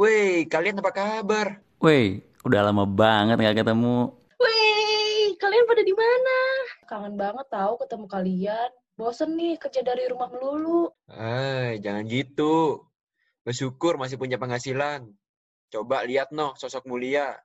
Woi, kalian apa kabar? Woi, udah lama banget gak ketemu. Wih, kalian pada di mana? Kangen banget tahu ketemu kalian. Bosen nih kerja dari rumah melulu. Ah, jangan gitu. Bersyukur masih punya penghasilan. Coba lihat noh sosok mulia.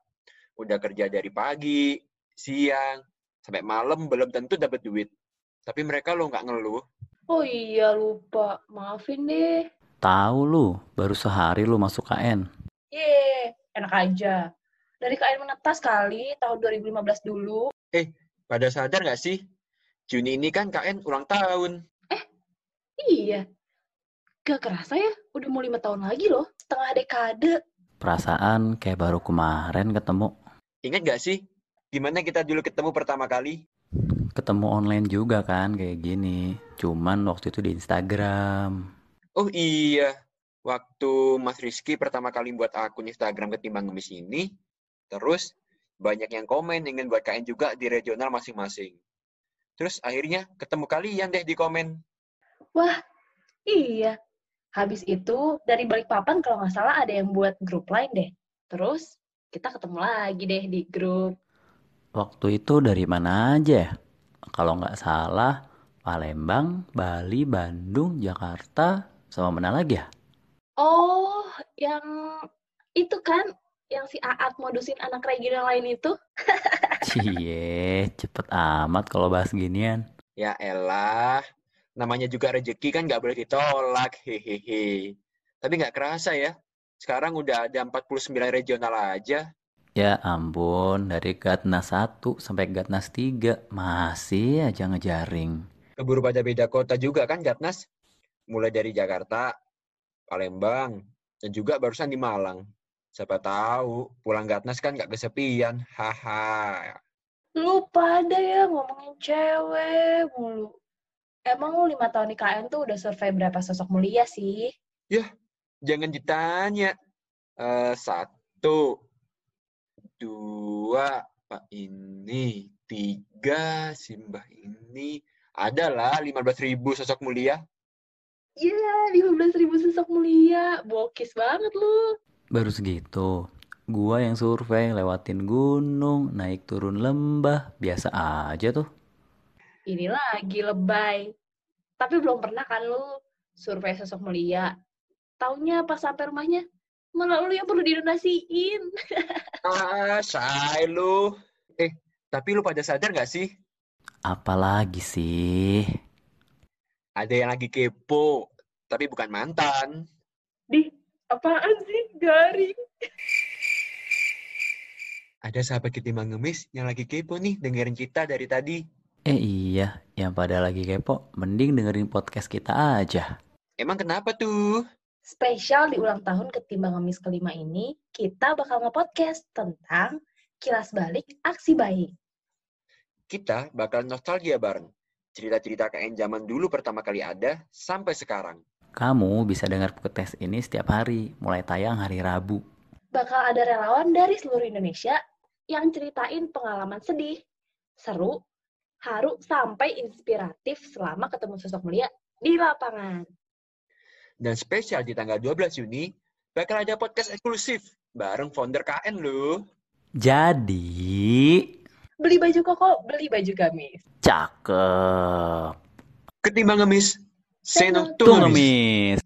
Udah kerja dari pagi, siang, sampai malam belum tentu dapat duit. Tapi mereka lo nggak ngeluh. Oh iya lupa, maafin deh. Tahu lu, baru sehari lu masuk KN. Ye, enak aja. Dari KN menetas kali tahun 2015 dulu. Pada sadar nggak sih? Juni ini kan KN ulang tahun. Iya. Gak kerasa ya, udah mau lima tahun lagi loh. Setengah dekade. Perasaan kayak baru kemarin ketemu. Ingat nggak sih? Gimana kita dulu ketemu pertama kali? Ketemu online juga kan kayak gini. Cuman waktu itu di Instagram. Oh iya, waktu Mas Rizky pertama kali buat akun Instagram ketimbang ngemis ini, terus banyak yang komen ingin buat KN juga di regional masing-masing. Terus akhirnya ketemu kalian deh di komen. Wah, iya. Habis itu dari Balikpapan kalau nggak salah ada yang buat grup lain deh. Terus kita ketemu lagi deh di grup. Waktu itu dari mana aja ya? Kalau nggak salah, Palembang, Bali, Bandung, Jakarta, sama mana lagi ya? Oh, yang itu kan yang si Aat modusin anak regional lain itu. Cie, cepet amat kalau bahas ginian. Ya elah, namanya juga rezeki kan nggak boleh ditolak, hehehe. Tapi nggak kerasa ya, sekarang udah ada 49 regional aja. Ya ampun, dari Gatnas 1 sampai Gatnas 3 masih aja ngejaring. Keburu pada beda kota juga kan Gatnas? Mulai dari Jakarta, Palembang, dan juga barusan di Malang. Siapa tahu pulang Gatnas kan nggak kesepian, haha. Lu pada ya ngomongin cewek mulu. Emang lu lima tahun di KN tuh udah survei berapa sosok mulia sih? Jangan ditanya. Eh, satu, dua, Pak ini, tiga, Simbah ini. Adalah 15.000 sosok mulia. Iya, 15 ribu sosok mulia. Bokis banget lu. Baru segitu. Gua yang survei lewatin gunung, naik turun lembah, biasa aja tuh. Ini lagi lebay. Tapi belum pernah kan lu survei sosok mulia. Taunya pas sampai rumahnya, malah lu yang perlu didonasiin. Ah, say lu. Eh, tapi lu pada sadar nggak sih? Apalagi sih? Ada yang lagi kepo, tapi bukan mantan. Di, apaan sih? Garing. Ada sahabat ketimbang ngemis yang lagi kepo nih dengerin kita dari tadi. Eh iya, yang pada lagi kepo, mending dengerin podcast kita aja. Emang kenapa tuh? Spesial di ulang tahun ketimbang ngemis kelima ini, kita bakal nge-podcast tentang kilas balik aksi baik. Kita bakal nostalgia bareng. Cerita-cerita KN zaman dulu pertama kali ada sampai sekarang. Kamu bisa dengar podcast ini setiap hari, mulai tayang hari Rabu. Bakal ada relawan dari seluruh Indonesia yang ceritain pengalaman sedih, seru, haru, sampai inspiratif selama ketemu sosok mulia di lapangan. Dan spesial di tanggal 12 Juni, bakal ada podcast eksklusif bareng founder KN loh. Jadi, Beli baju koko, beli baju gamis. cakep. Ketimbang ngemis, seno Seno tuh ngemis.